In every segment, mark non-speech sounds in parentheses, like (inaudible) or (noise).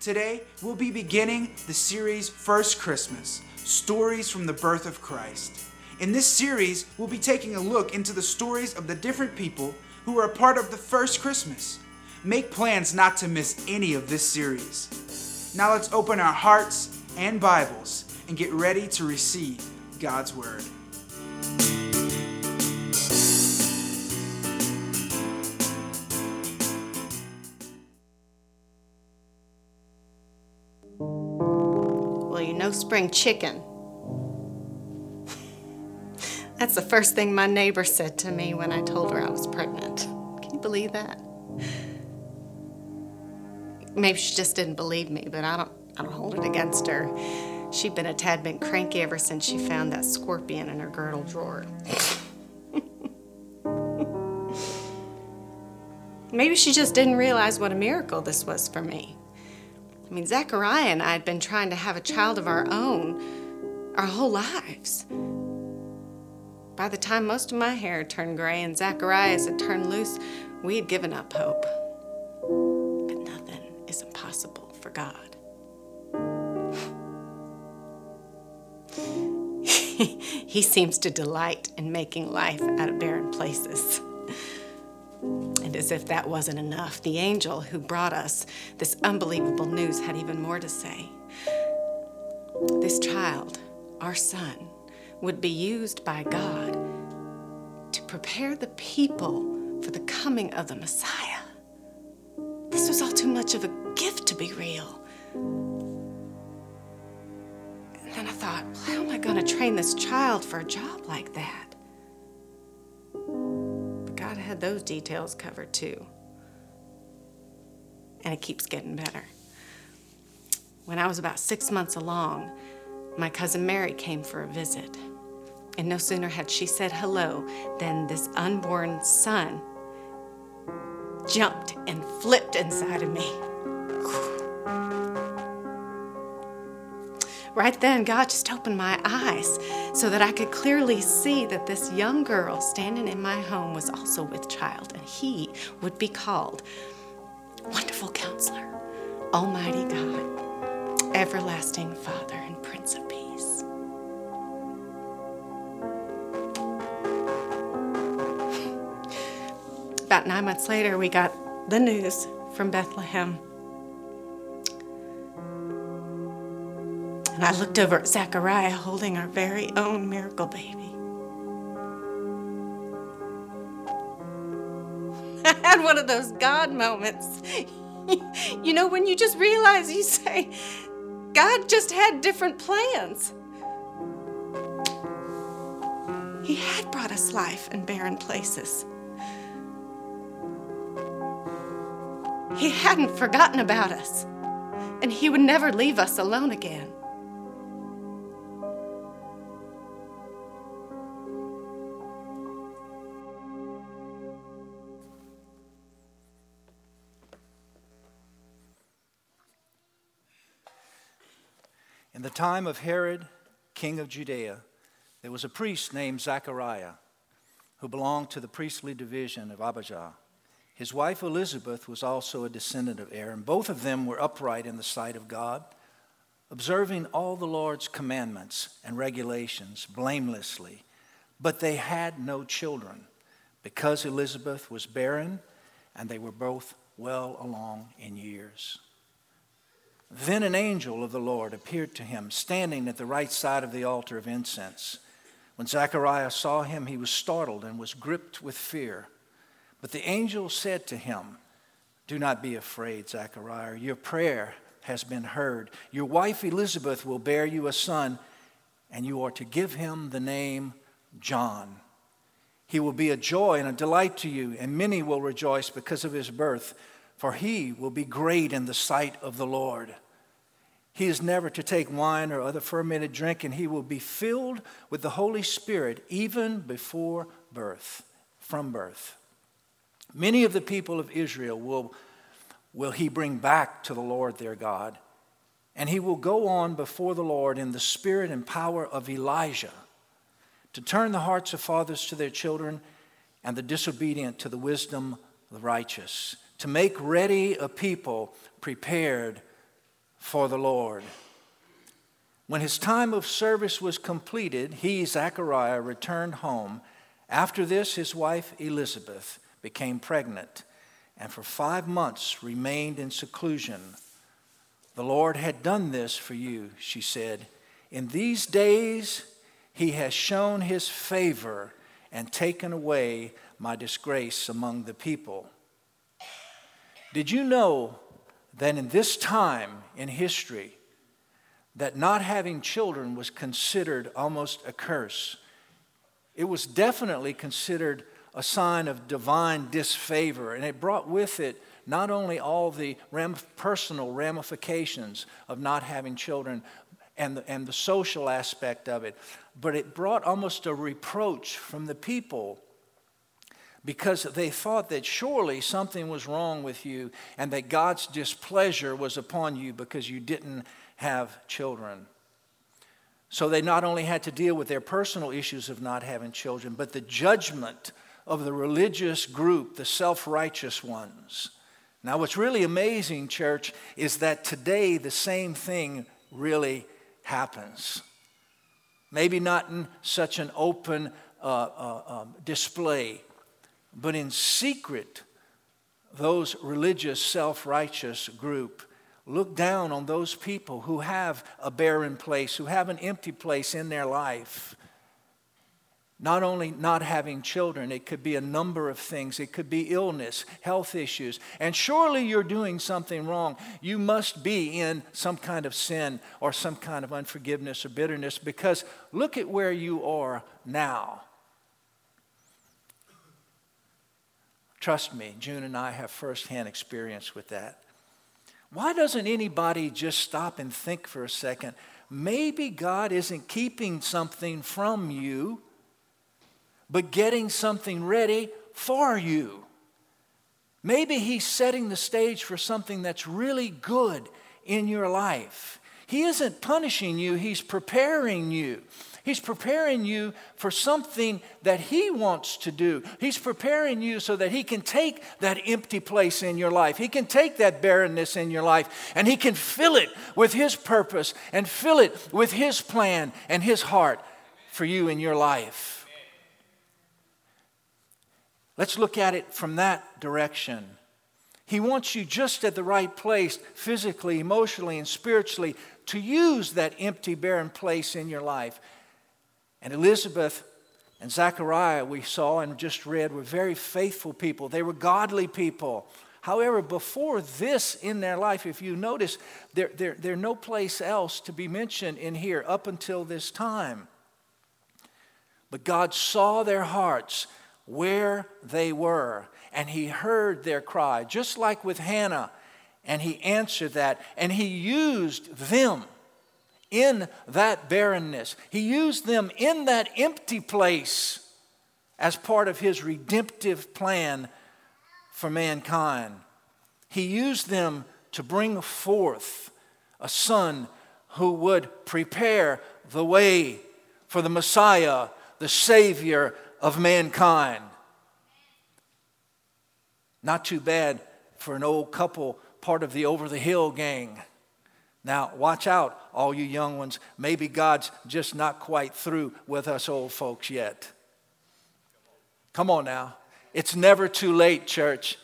Today, we'll be beginning the series First Christmas Stories from the Birth of Christ. In this series, we'll be taking a look into the stories of the different people who were a part of the first Christmas. Make plans not to miss any of this series. Now, let's open our hearts and Bibles and get ready to receive God's Word. Spring chicken. That's the first thing my neighbor said to me when I told her I was pregnant. Can you believe that? Maybe she just didn't believe me, but I don't I don't hold it against her. She'd been a tad bit cranky ever since she found that scorpion in her girdle drawer. (laughs) Maybe she just didn't realize what a miracle this was for me. I mean, Zachariah and I had been trying to have a child of our own our whole lives. By the time most of my hair had turned gray and Zachariah's had turned loose, we had given up hope. But nothing is impossible for God. (laughs) he seems to delight in making life out of barren places. And as if that wasn't enough, the angel who brought us this unbelievable news had even more to say. This child, our son, would be used by God to prepare the people for the coming of the Messiah. This was all too much of a gift to be real. And then I thought, well, how am I going to train this child for a job like that? Had those details covered too. And it keeps getting better. When I was about six months along, my cousin Mary came for a visit. And no sooner had she said hello than this unborn son jumped and flipped inside of me. Right then, God just opened my eyes so that I could clearly see that this young girl standing in my home was also with child, and he would be called Wonderful Counselor, Almighty God, Everlasting Father, and Prince of Peace. About nine months later, we got the news from Bethlehem. And I looked over at Zachariah holding our very own miracle baby. (laughs) I had one of those God moments. (laughs) you know, when you just realize you say, God just had different plans. He had brought us life in barren places. He hadn't forgotten about us, and He would never leave us alone again. In the time of Herod, king of Judea, there was a priest named Zachariah who belonged to the priestly division of Abijah. His wife Elizabeth was also a descendant of Aaron. Both of them were upright in the sight of God, observing all the Lord's commandments and regulations blamelessly. But they had no children because Elizabeth was barren and they were both well along in years. Then an angel of the Lord appeared to him, standing at the right side of the altar of incense. When Zachariah saw him, he was startled and was gripped with fear. But the angel said to him, Do not be afraid, Zachariah. Your prayer has been heard. Your wife Elizabeth will bear you a son, and you are to give him the name John. He will be a joy and a delight to you, and many will rejoice because of his birth, for he will be great in the sight of the Lord. He is never to take wine or other fermented drink, and he will be filled with the Holy Spirit even before birth, from birth. Many of the people of Israel will, will he bring back to the Lord their God, and he will go on before the Lord in the spirit and power of Elijah to turn the hearts of fathers to their children and the disobedient to the wisdom of the righteous, to make ready a people prepared for the Lord. When his time of service was completed, he, Zechariah, returned home. After this, his wife Elizabeth became pregnant and for five months remained in seclusion. The Lord had done this for you, she said. In these days, he has shown his favor and taken away my disgrace among the people. Did you know that in this time in history, that not having children was considered almost a curse? It was definitely considered a sign of divine disfavor, and it brought with it not only all the ram- personal ramifications of not having children and the, and the social aspect of it, but it brought almost a reproach from the people because they thought that surely something was wrong with you and that God's displeasure was upon you because you didn't have children. So they not only had to deal with their personal issues of not having children, but the judgment of the religious group, the self righteous ones. Now, what's really amazing, church, is that today the same thing really happens. Maybe not in such an open uh, uh, um, display, but in secret, those religious, self righteous group look down on those people who have a barren place, who have an empty place in their life. Not only not having children, it could be a number of things. It could be illness, health issues. And surely you're doing something wrong. You must be in some kind of sin or some kind of unforgiveness or bitterness because look at where you are now. Trust me, June and I have firsthand experience with that. Why doesn't anybody just stop and think for a second? Maybe God isn't keeping something from you but getting something ready for you. Maybe He's setting the stage for something that's really good in your life. He isn't punishing you, He's preparing you. He's preparing you for something that He wants to do. He's preparing you so that He can take that empty place in your life. He can take that barrenness in your life and He can fill it with His purpose and fill it with His plan and His heart for you in your life. Let's look at it from that direction. He wants you just at the right place, physically, emotionally, and spiritually, to use that empty, barren place in your life. And Elizabeth and Zechariah, we saw and just read, were very faithful people. They were godly people. However, before this in their life, if you notice, there's there, there no place else to be mentioned in here up until this time. But God saw their hearts where they were. And he heard their cry, just like with Hannah. And he answered that. And he used them in that barrenness. He used them in that empty place as part of his redemptive plan for mankind. He used them to bring forth a son who would prepare the way for the Messiah, the Savior of mankind. Not too bad for an old couple, part of the over the hill gang. Now, watch out, all you young ones. Maybe God's just not quite through with us old folks yet. Come on now. It's never too late, church.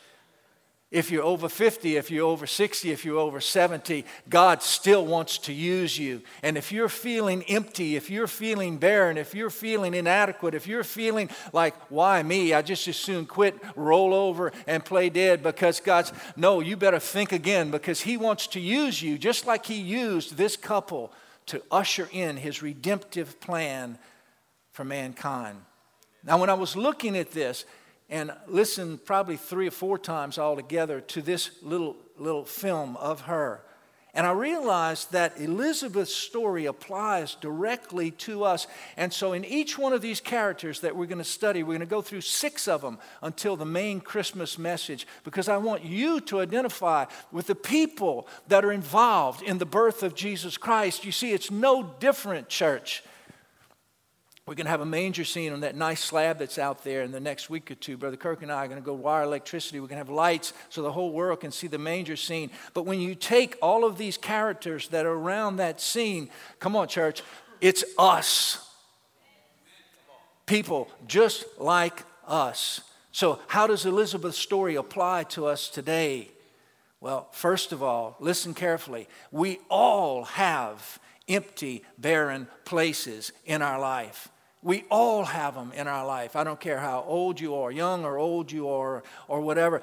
If you're over 50, if you're over 60, if you're over 70, God still wants to use you. And if you're feeling empty, if you're feeling barren, if you're feeling inadequate, if you're feeling like, why me? I just as soon quit, roll over, and play dead because God's, no, you better think again because He wants to use you just like He used this couple to usher in His redemptive plan for mankind. Now, when I was looking at this, and listened probably three or four times altogether to this little, little film of her. And I realized that Elizabeth's story applies directly to us. And so, in each one of these characters that we're going to study, we're going to go through six of them until the main Christmas message, because I want you to identify with the people that are involved in the birth of Jesus Christ. You see, it's no different, church, We're going to have a manger scene on that nice slab that's out there in the next week or two. Brother Kirk and I are going to go wire electricity. We're going to have lights so the whole world can see the manger scene. But when you take all of these characters that are around that scene, come on, church, it's us. People just like us. So, how does Elizabeth's story apply to us today? Well, first of all, listen carefully. We all have empty, barren places in our life. We all have them in our life. I don't care how old you are, young or old you are, or whatever.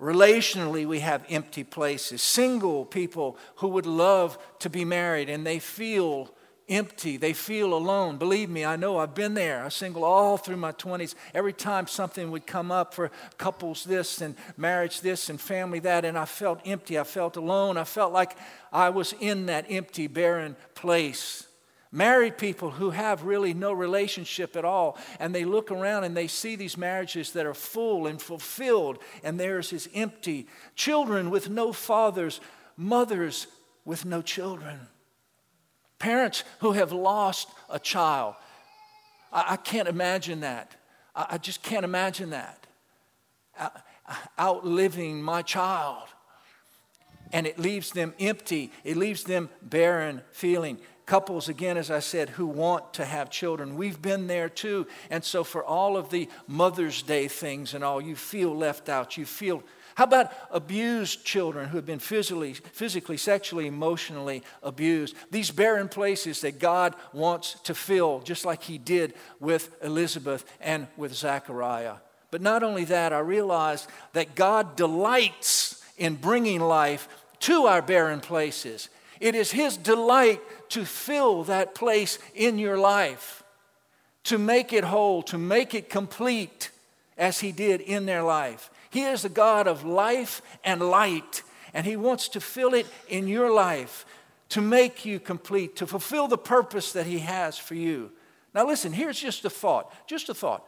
Relationally, we have empty places. Single people who would love to be married and they feel empty. They feel alone. Believe me, I know I've been there. I was single all through my 20s. Every time something would come up for couples this and marriage this and family that, and I felt empty. I felt alone. I felt like I was in that empty, barren place. Married people who have really no relationship at all, and they look around and they see these marriages that are full and fulfilled, and theirs is empty. Children with no fathers, mothers with no children. Parents who have lost a child. I, I can't imagine that. I, I, just can't imagine that. Outliving my child. And it leaves them empty, it leaves them barren feeling couples, again, as I said, who want to have children. We've been there too. And so, for all of the Mother's Day things and all, you feel left out. You feel. How about abused children who have been physically, physically, sexually, emotionally abused? These barren places that God wants to fill, just like He did with Elizabeth and with Zachariah. But not only that, I realized that God delights in bringing life to our barren places. It is His delight to fill that place in your life, to make it whole, to make it complete as He did in their life. He is the God of life and light, and He wants to fill it in your life to make you complete, to fulfill the purpose that He has for you. Now, listen, here's just a thought, just a thought.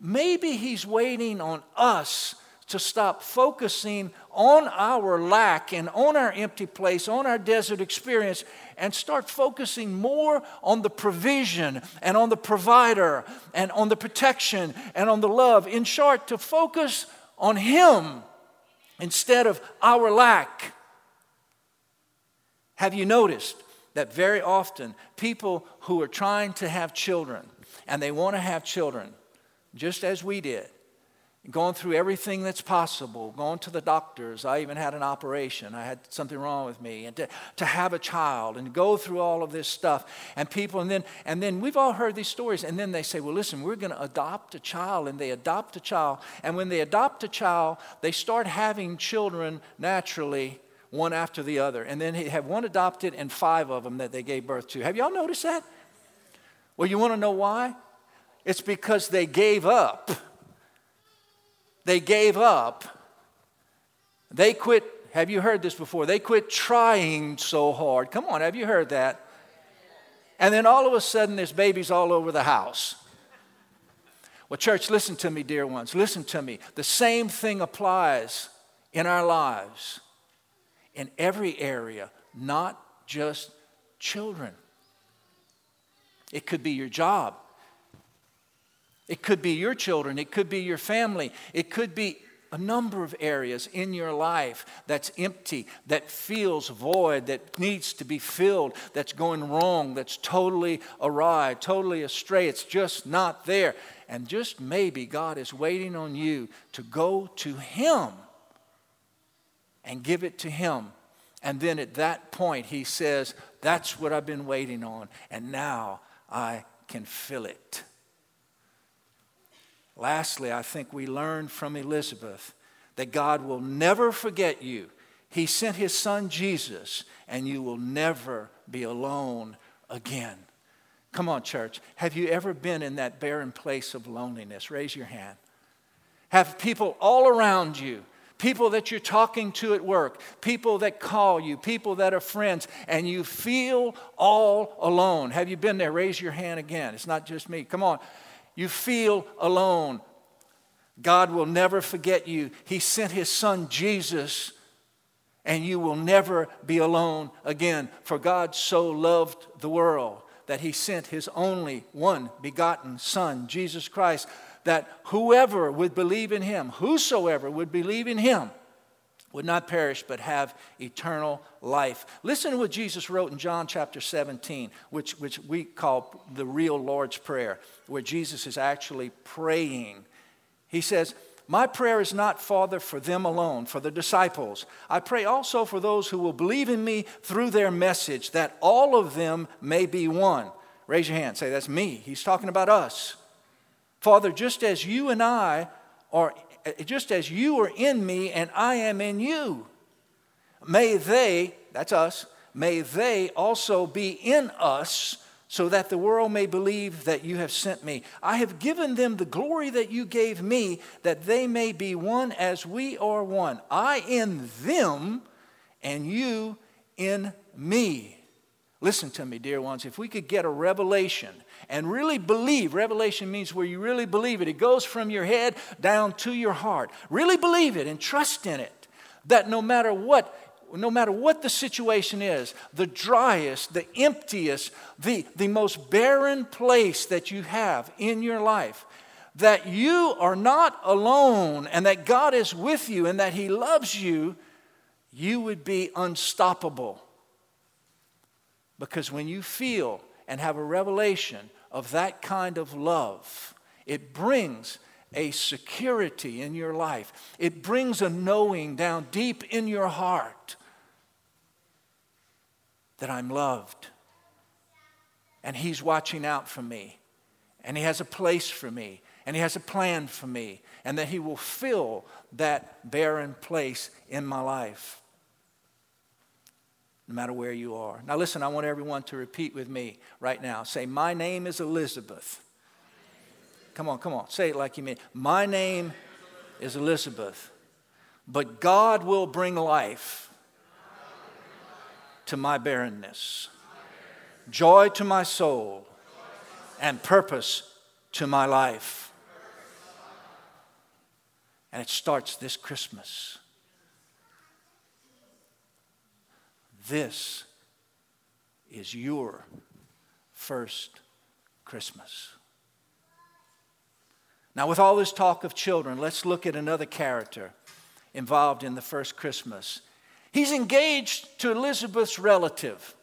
Maybe He's waiting on us to stop focusing on our lack and on our empty place, on our desert experience, and start focusing more on the provision and on the provider and on the protection and on the love. In short, to focus on Him instead of our lack. Have you noticed that very often people who are trying to have children and they want to have children, just as we did, going through everything that's possible, going to the doctors. I even had an operation. I had something wrong with me. And to, to have a child and go through all of this stuff. And people, and then, and then we've all heard these stories. And then they say, well, listen, we're going to adopt a child. And they adopt a child. And when they adopt a child, they start having children naturally, one after the other. And then they have one adopted and five of them that they gave birth to. Have y'all noticed that? Well, you want to know why? It's because they gave up they gave up. They quit. Have you heard this before? They quit trying so hard. Come on, have you heard that? And then all of a sudden, there's babies all over the house. Well, church, listen to me, dear ones. Listen to me. The same thing applies in our lives, in every area, not just children. It could be your job, it could be your children, it could be your family, it could be a number of areas in your life that's empty, that feels void, that needs to be filled, that's going wrong, that's totally awry, totally astray. It's just not there. And just maybe God is waiting on you to go to Him and give it to Him. And then at that point, He says, That's what I've been waiting on, and now I can fill it. Lastly, I think we learn from Elizabeth that God will never forget you. He sent his son Jesus, and you will never be alone again. Come on, church. Have you ever been in that barren place of loneliness? Raise your hand. Have people all around you, people that you're talking to at work, people that call you, people that are friends, and you feel all alone. Have you been there? Raise your hand again. It's not just me. Come on you feel alone, God will never forget you. He sent His Son Jesus, and you will never be alone again. For God so loved the world that he sent his only one begotten Son, Jesus Christ, that whoever would believe in him, whosoever would believe in him, would not perish but have eternal life. Listen to what Jesus wrote in John chapter 17, which, which we call the real Lord's Prayer, where Jesus is actually praying. He says, My prayer is not, Father, for them alone, for the disciples. I pray also for those who will believe in me through their message, that all of them may be one. Raise your hand, say, That's me. He's talking about us. Father, just as you and I are just as you are in me and I am in you, may they, that's us, may they also be in us so that the world may believe that you have sent me. I have given them the glory that you gave me, that they may be one as we are one. I in them, and you in me. Listen to me, dear ones. If we could get a revelation and really believe, revelation means where you really believe it, it goes from your head down to your heart. Really believe it and trust in it that no matter what no matter what the situation is, the driest, the emptiest, the, the most barren place that you have in your life, that you are not alone and that God is with you and that He loves you, you would be unstoppable. Because when you feel and have a revelation of that kind of love, it brings a security in your life. It brings a knowing down deep in your heart that I'm loved and He's watching out for me and He has a place for me and He has a plan for me and that He will fill that barren place in my life no matter where you are. Now, listen, I want everyone to repeat with me right now. Say, My name is Elizabeth. Come on, come on. Say it like you mean. My name is Elizabeth, but God will bring life to my barrenness, joy to my soul, and purpose to my life. And it starts this Christmas. This is your first Christmas. Now, with all this talk of children, let's look at another character involved in the first Christmas. He's engaged to Elizabeth's relative.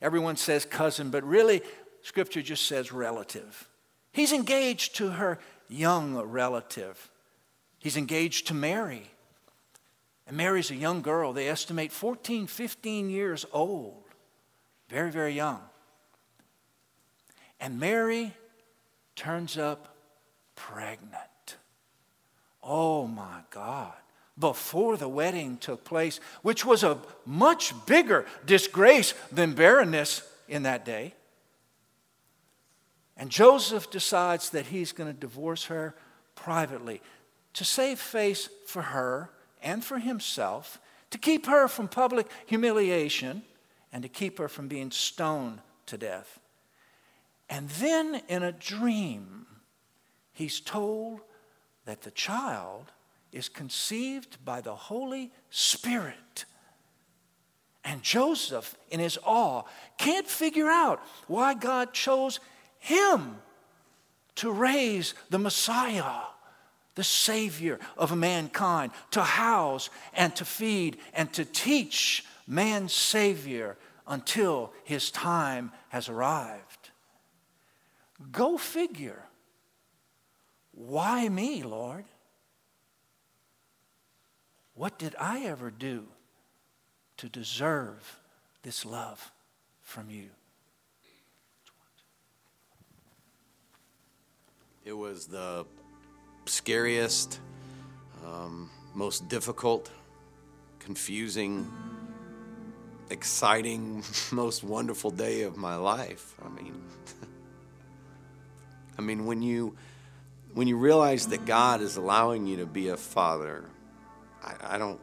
Everyone says cousin, but really, Scripture just says relative. He's engaged to her young relative. He's engaged to Mary. And Mary's a young girl. They estimate 14, 15 years old. Very, very young. And Mary turns up pregnant. Oh my God. Before the wedding took place, which was a much bigger disgrace than barrenness in that day. And Joseph decides that he's going to divorce her privately to save face for her and for himself, to keep her from public humiliation and to keep her from being stoned to death. And then in a dream, he's told that the child is conceived by the Holy Spirit. And Joseph, in his awe, can't figure out why God chose him to raise the Messiah the Savior of mankind, to house and to feed and to teach man's Savior until his time has arrived. Go figure. Why me, Lord? What did I ever do to deserve this love from you? It was the scariest, um, most difficult, confusing, exciting, (laughs) most wonderful day of my life. I mean, (laughs) I mean when you when you realize that God is allowing you to be a father, I, I don't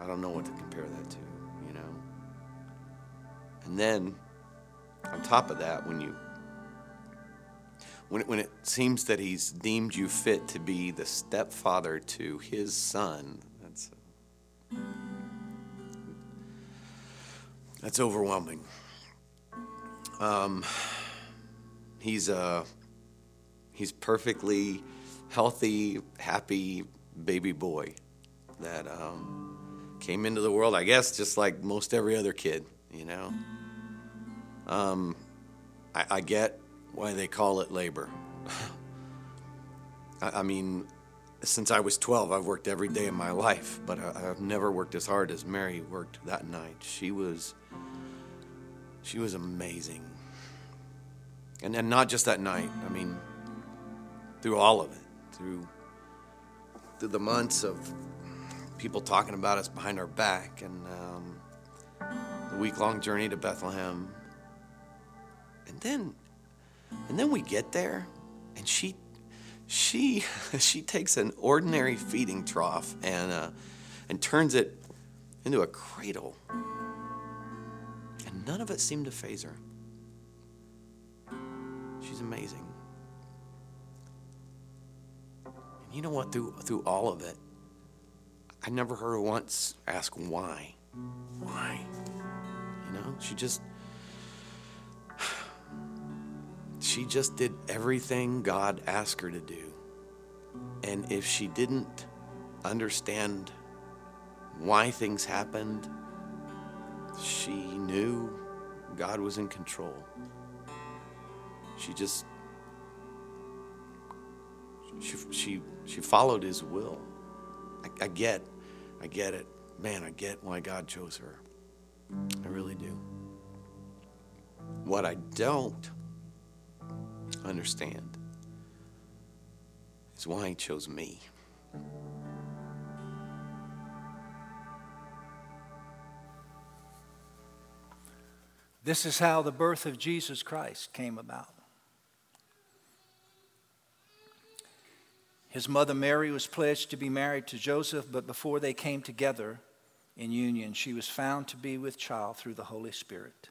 I don't know what to compare that to, you know. And then on top of that, when you when when it seems that he's deemed you fit to be the stepfather to his son, that's that's overwhelming. Um, he's a he's perfectly healthy, happy baby boy that um, came into the world, I guess, just like most every other kid, you know. Um, I, I get why they call it labor. (sighs) I, I mean, since I was 12, I've worked every day of my life, but I, have never worked as hard as Mary worked that night. She was, she was amazing. And, and not just that night, I mean, through all of it, through, through the months of people talking about us behind our back and um, the week long journey to Bethlehem. And then, and then we get there, and she she (laughs) she takes an ordinary feeding trough and uh, and turns it into a cradle, and none of it seemed to faze her. She's amazing. And you know what? Through through all of it, I never heard her once ask why. Why? You know, she just she just did everything God asked her to do. And if she didn't understand why things happened, she knew God was in control. She just she she she followed his will. I, I get I get it. Man, I get why God chose her. I really do. What I don't understand is why He chose me. This is how the birth of Jesus Christ came about. His mother Mary was pledged to be married to Joseph, but before they came together in union, she was found to be with child through the Holy Spirit.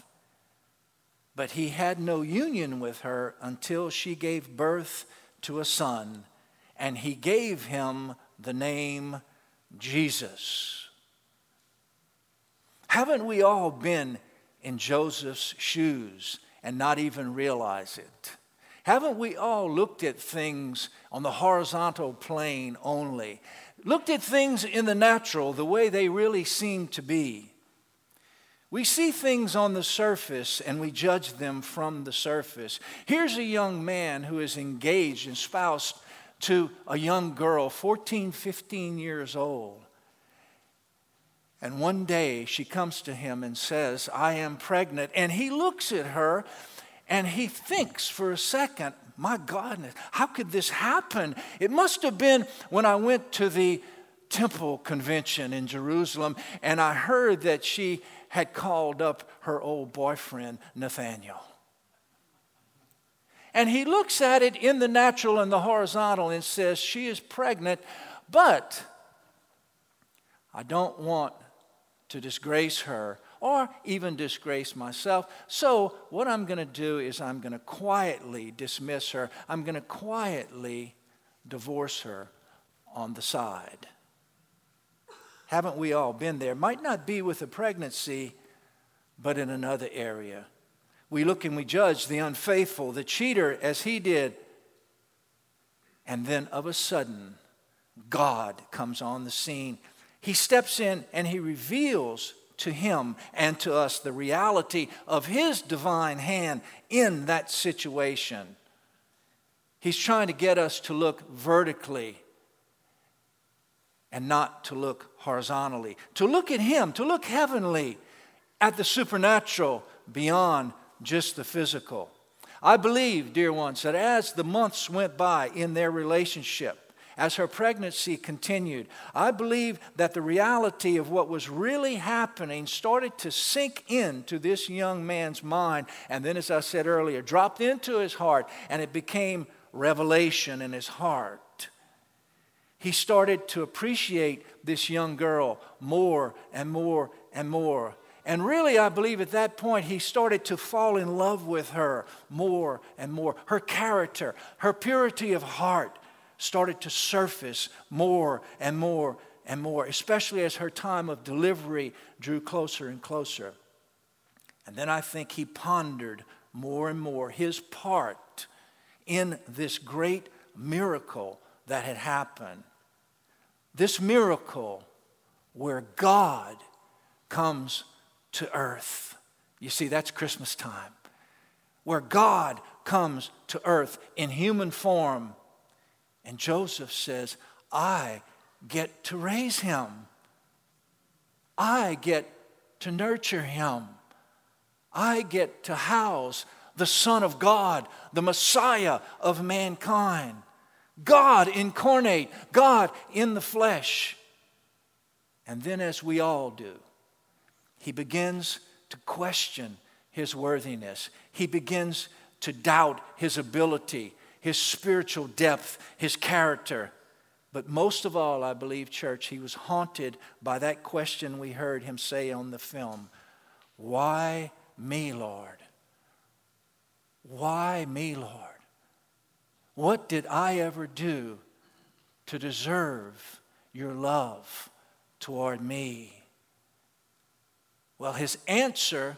But he had no union with her until she gave birth to a son, and he gave him the name Jesus. Haven't we all been in Joseph's shoes and not even realize it? Haven't we all looked at things on the horizontal plane only? Looked at things in the natural the way they really seem to be? We see things on the surface and we judge them from the surface. Here's a young man who is engaged and spoused to a young girl, 14, 15 years old. And one day she comes to him and says, I am pregnant. And he looks at her and he thinks for a second, my God, how could this happen? It must have been when I went to the temple convention in Jerusalem and I heard that she had called up her old boyfriend, Nathaniel. And he looks at it in the natural and the horizontal and says, She is pregnant, but I don't want to disgrace her or even disgrace myself. So, what I'm going to do is I'm going to quietly dismiss her, I'm going to quietly divorce her on the side. Haven't we all been there? Might not be with a pregnancy, but in another area. We look and we judge the unfaithful, the cheater, as he did. And then of a sudden, God comes on the scene. He steps in and he reveals to him and to us the reality of his divine hand in that situation. He's trying to get us to look vertically and not to look horizontally, to look at Him, to look heavenly, at the supernatural beyond just the physical. I believe, dear ones, that as the months went by in their relationship, as her pregnancy continued, I believe that the reality of what was really happening started to sink into this young man's mind. And then, as I said earlier, dropped into his heart, and it became revelation in his heart. He started to appreciate this young girl more and more and more. And really, I believe at that point, he started to fall in love with her more and more. Her character, her purity of heart started to surface more and more and more, especially as her time of delivery drew closer and closer. And then I think he pondered more and more his part in this great miracle that had happened. This miracle where God comes to earth. You see, that's Christmas time, where God comes to earth in human form. And Joseph says, I get to raise him, I get to nurture him, I get to house the Son of God, the Messiah of mankind. God incarnate, God in the flesh. And then, as we all do, he begins to question his worthiness. He begins to doubt his ability, his spiritual depth, his character. But most of all, I believe, church, he was haunted by that question we heard him say on the film Why me, Lord? Why me, Lord? What did I ever do to deserve your love toward me? Well, his answer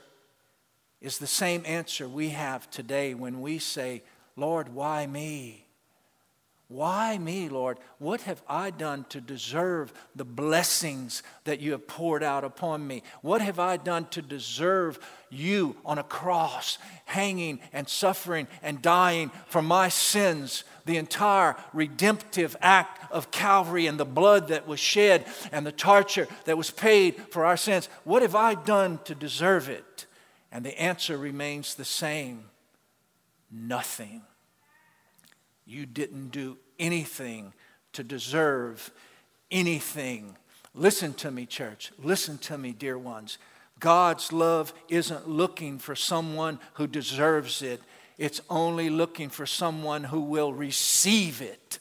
is the same answer we have today when we say, Lord, why me? Why me, Lord? What have I done to deserve the blessings that you have poured out upon me? What have I done to deserve you on a cross, hanging and suffering and dying for my sins? The entire redemptive act of Calvary and the blood that was shed and the torture that was paid for our sins. What have I done to deserve it? And the answer remains the same nothing. You didn't do anything to deserve anything. Listen to me, church. Listen to me, dear ones. God's love isn't looking for someone who deserves it, it's only looking for someone who will receive it.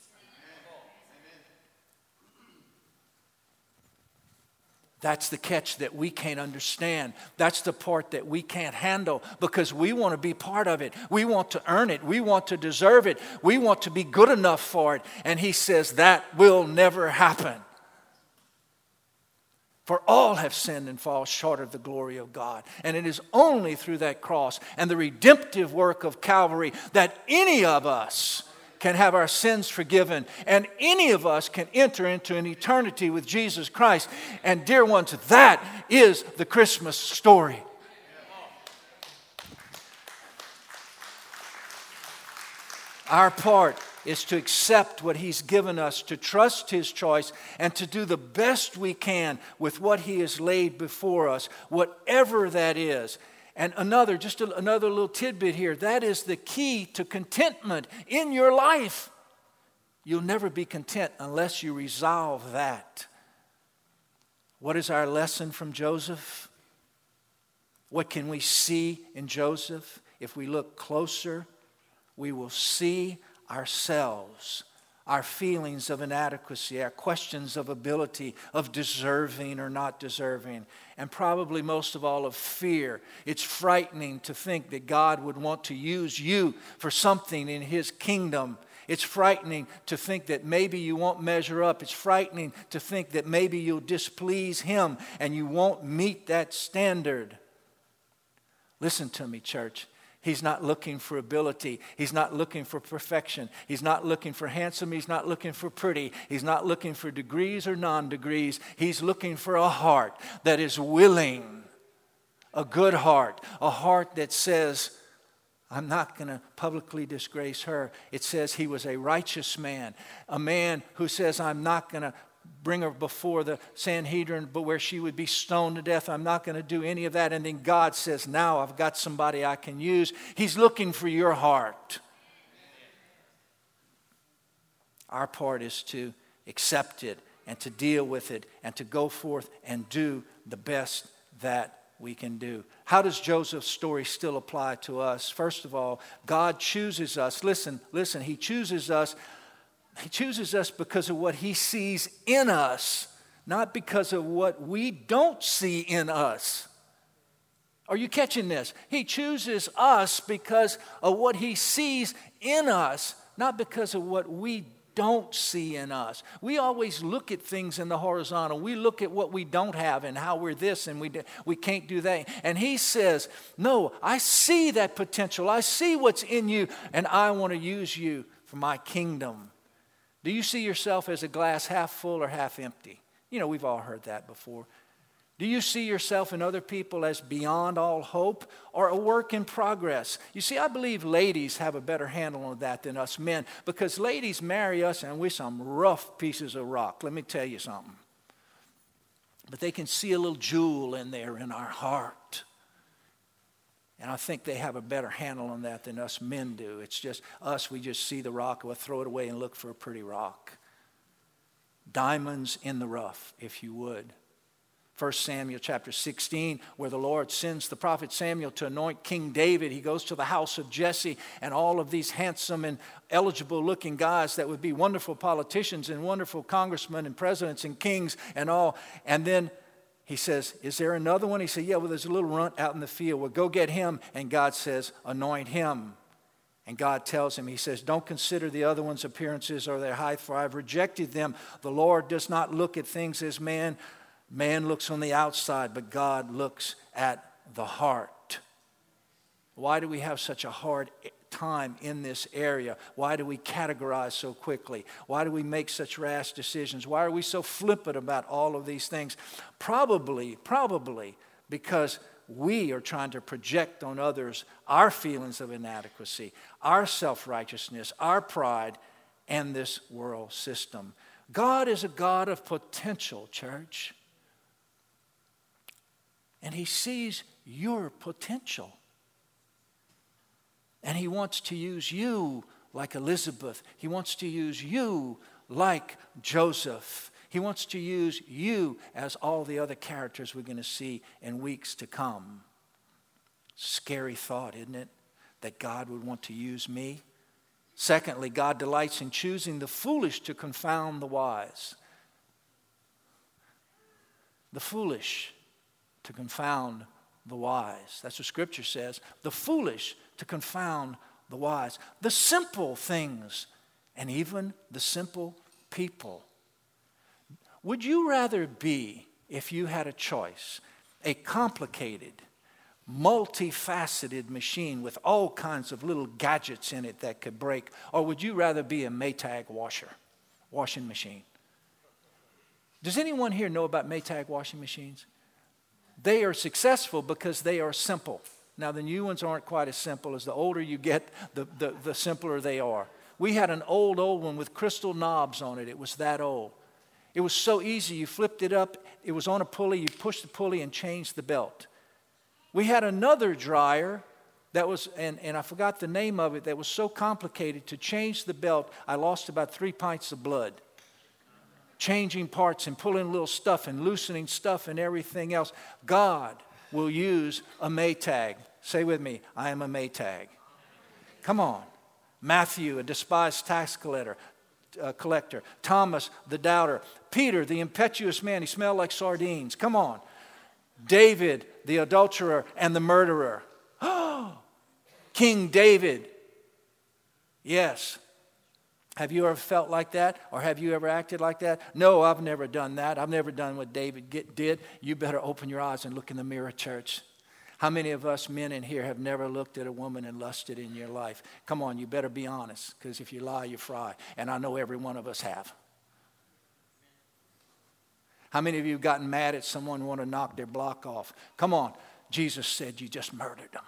That's the catch that we can't understand. That's the part that we can't handle because we want to be part of it. We want to earn it. We want to deserve it. We want to be good enough for it. And he says that will never happen. For all have sinned and fall short of the glory of God. And it is only through that cross and the redemptive work of Calvary that any of us can have our sins forgiven, and any of us can enter into an eternity with Jesus Christ. And, dear ones, that is the Christmas story. Our part is to accept what He's given us, to trust His choice, and to do the best we can with what He has laid before us, whatever that is. And another, just a, another little tidbit here that is the key to contentment in your life. You'll never be content unless you resolve that. What is our lesson from Joseph? What can we see in Joseph? If we look closer, we will see ourselves our feelings of inadequacy, our questions of ability, of deserving or not deserving, and probably most of all of fear. It's frightening to think that God would want to use you for something in His kingdom. It's frightening to think that maybe you won't measure up. It's frightening to think that maybe you'll displease Him and you won't meet that standard. Listen to me, church. He's not looking for ability. He's not looking for perfection. He's not looking for handsome. He's not looking for pretty. He's not looking for degrees or non degrees. He's looking for a heart that is willing, a good heart, a heart that says, I'm not going to publicly disgrace her. It says he was a righteous man, a man who says, I'm not going to bring her before the Sanhedrin, but where she would be stoned to death. I'm not going to do any of that. And then God says, Now I've got somebody I can use. He's looking for your heart. Our part is to accept it and to deal with it and to go forth and do the best that we can do. How does Joseph's story still apply to us? First of all, God chooses us. Listen, listen, He chooses us. He chooses us because of what He sees in us, not because of what we don't see in us. Are you catching this? He chooses us because of what He sees in us, not because of what we don't see in us. We always look at things in the horizontal. We look at what we don't have and how we're this and we, we can't do that. And he says, No, I see that potential. I see what's in you, and I want to use you for my kingdom. Do you see yourself as a glass half full or half empty? You know, we've all heard that before. Do you see yourself and other people as beyond all hope or a work in progress? You see, I believe ladies have a better handle on that than us men because ladies marry us and we're some rough pieces of rock. Let me tell you something. But they can see a little jewel in there in our heart. And I think they have a better handle on that than us men do. It's just us, we just see the rock, we'll throw it away and look for a pretty rock. Diamonds in the rough, if you would. 1 Samuel chapter 16, where the Lord sends the prophet Samuel to anoint King David. He goes to the house of Jesse, and all of these handsome and eligible looking guys that would be wonderful politicians and wonderful congressmen and presidents and kings and all. And then he says, Is there another one? He said, Yeah, well, there's a little runt out in the field. Well, go get him. And God says, Anoint him. And God tells him, He says, Don't consider the other one's appearances or their height, for I've rejected them. The Lord does not look at things as man Man looks on the outside, but God looks at the heart. Why do we have such a hard time in this area? Why do we categorize so quickly? Why do we make such rash decisions? Why are we so flippant about all of these things? Probably, probably because we are trying to project on others our feelings of inadequacy, our self righteousness, our pride, and this world system. God is a God of potential, church and He sees your potential. And He wants to use you like Elizabeth. He wants to use you like Joseph. He wants to use you as all the other characters we're going to see in weeks to come. Scary thought, isn't it? That God would want to use me. Secondly, God delights in choosing the foolish to confound the wise. The foolish to confound the wise. That's what Scripture says. The foolish to confound the wise. The simple things, and even the simple people. Would you rather be, if you had a choice, a complicated, multifaceted machine with all kinds of little gadgets in it that could break, or would you rather be a Maytag washer, washing machine? Does anyone here know about Maytag washing machines? They are successful because they are simple. Now, the new ones aren't quite as simple. As the older you get, the, the, the simpler they are. We had an old, old one with crystal knobs on it. It was that old. It was so easy. You flipped it up, it was on a pulley. You pushed the pulley and changed the belt. We had another dryer that was, and, and I forgot the name of it, that was so complicated to change the belt, I lost about three pints of blood changing parts and pulling little stuff and loosening stuff and everything else. God will use a Maytag. Say with me, I am a Maytag. Come on. Matthew, a despised tax collector. Uh, collector, Thomas the doubter, Peter the impetuous man, he smelled like sardines. Come on. David the adulterer and the murderer. Oh. (gasps) King David. Yes, have you ever felt like that? Or have you ever acted like that? No, I've never done that. I've never done what David get, did. You better open your eyes and look in the mirror, church. How many of us men in here have never looked at a woman and lusted in your life? Come on, you better be honest, because if you lie, you fry. And I know every one of us have. How many of you have gotten mad at someone want to knock their block off? Come on, Jesus said you just murdered them.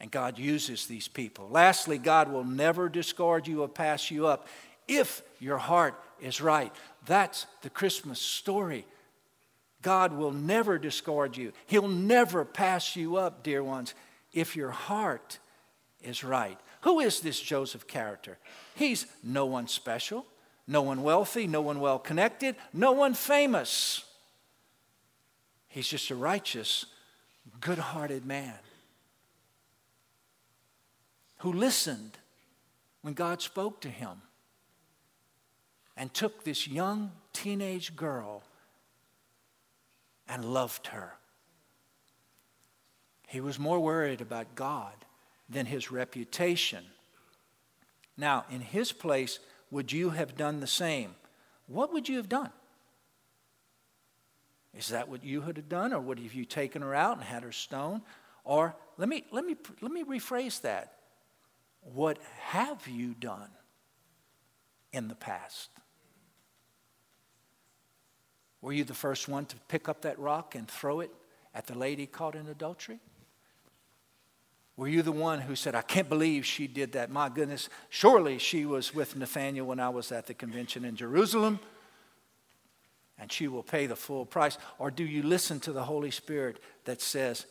And God uses these people. Lastly, God will never discard you or pass you up if your heart is right. That's the Christmas story. God will never discard you, He'll never pass you up, dear ones, if your heart is right. Who is this Joseph character? He's no one special, no one wealthy, no one well connected, no one famous. He's just a righteous, good hearted man who listened when God spoke to him and took this young teenage girl and loved her. He was more worried about God than his reputation. Now, in his place, would you have done the same? What would you have done? Is that what you would have done, or would have you taken her out and had her stoned? Or let me, let me, let me rephrase that. What have you done in the past? Were you the first one to pick up that rock and throw it at the lady caught in adultery? Were you the one who said, I can't believe she did that? My goodness, surely she was with Nathaniel when I was at the convention in Jerusalem, and she will pay the full price. Or do you listen to the Holy Spirit that says,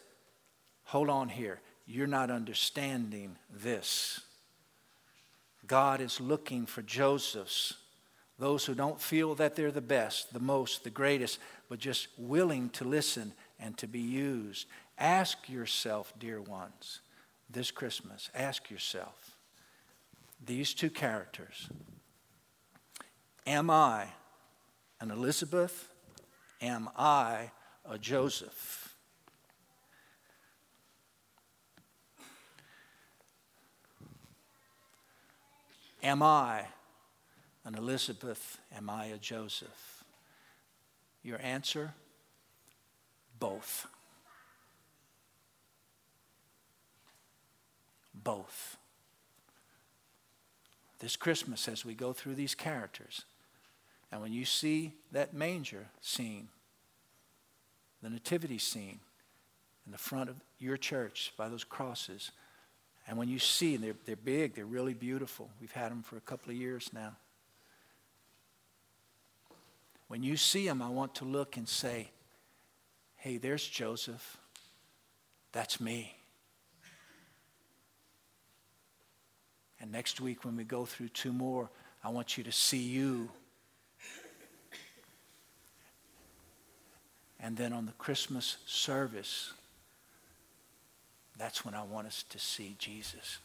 Hold on here, you're not understanding this. God is looking for Josephs those who don't feel that they're the best, the most, the greatest, but just willing to listen and to be used. Ask yourself, dear ones, this Christmas, ask yourself these two characters Am I an Elizabeth? Am I a Joseph? Am I an Elizabeth? Am I a Joseph? Your answer? Both. Both. This Christmas, as we go through these characters, and when you see that manger scene, the nativity scene in the front of your church by those crosses, and when you see, they're, they're big, they're really beautiful. We've had them for a couple of years now. When you see them, I want to look and say, hey, there's Joseph. That's me. And next week, when we go through two more, I want you to see you. And then on the Christmas service, that's when I want us to see Jesus.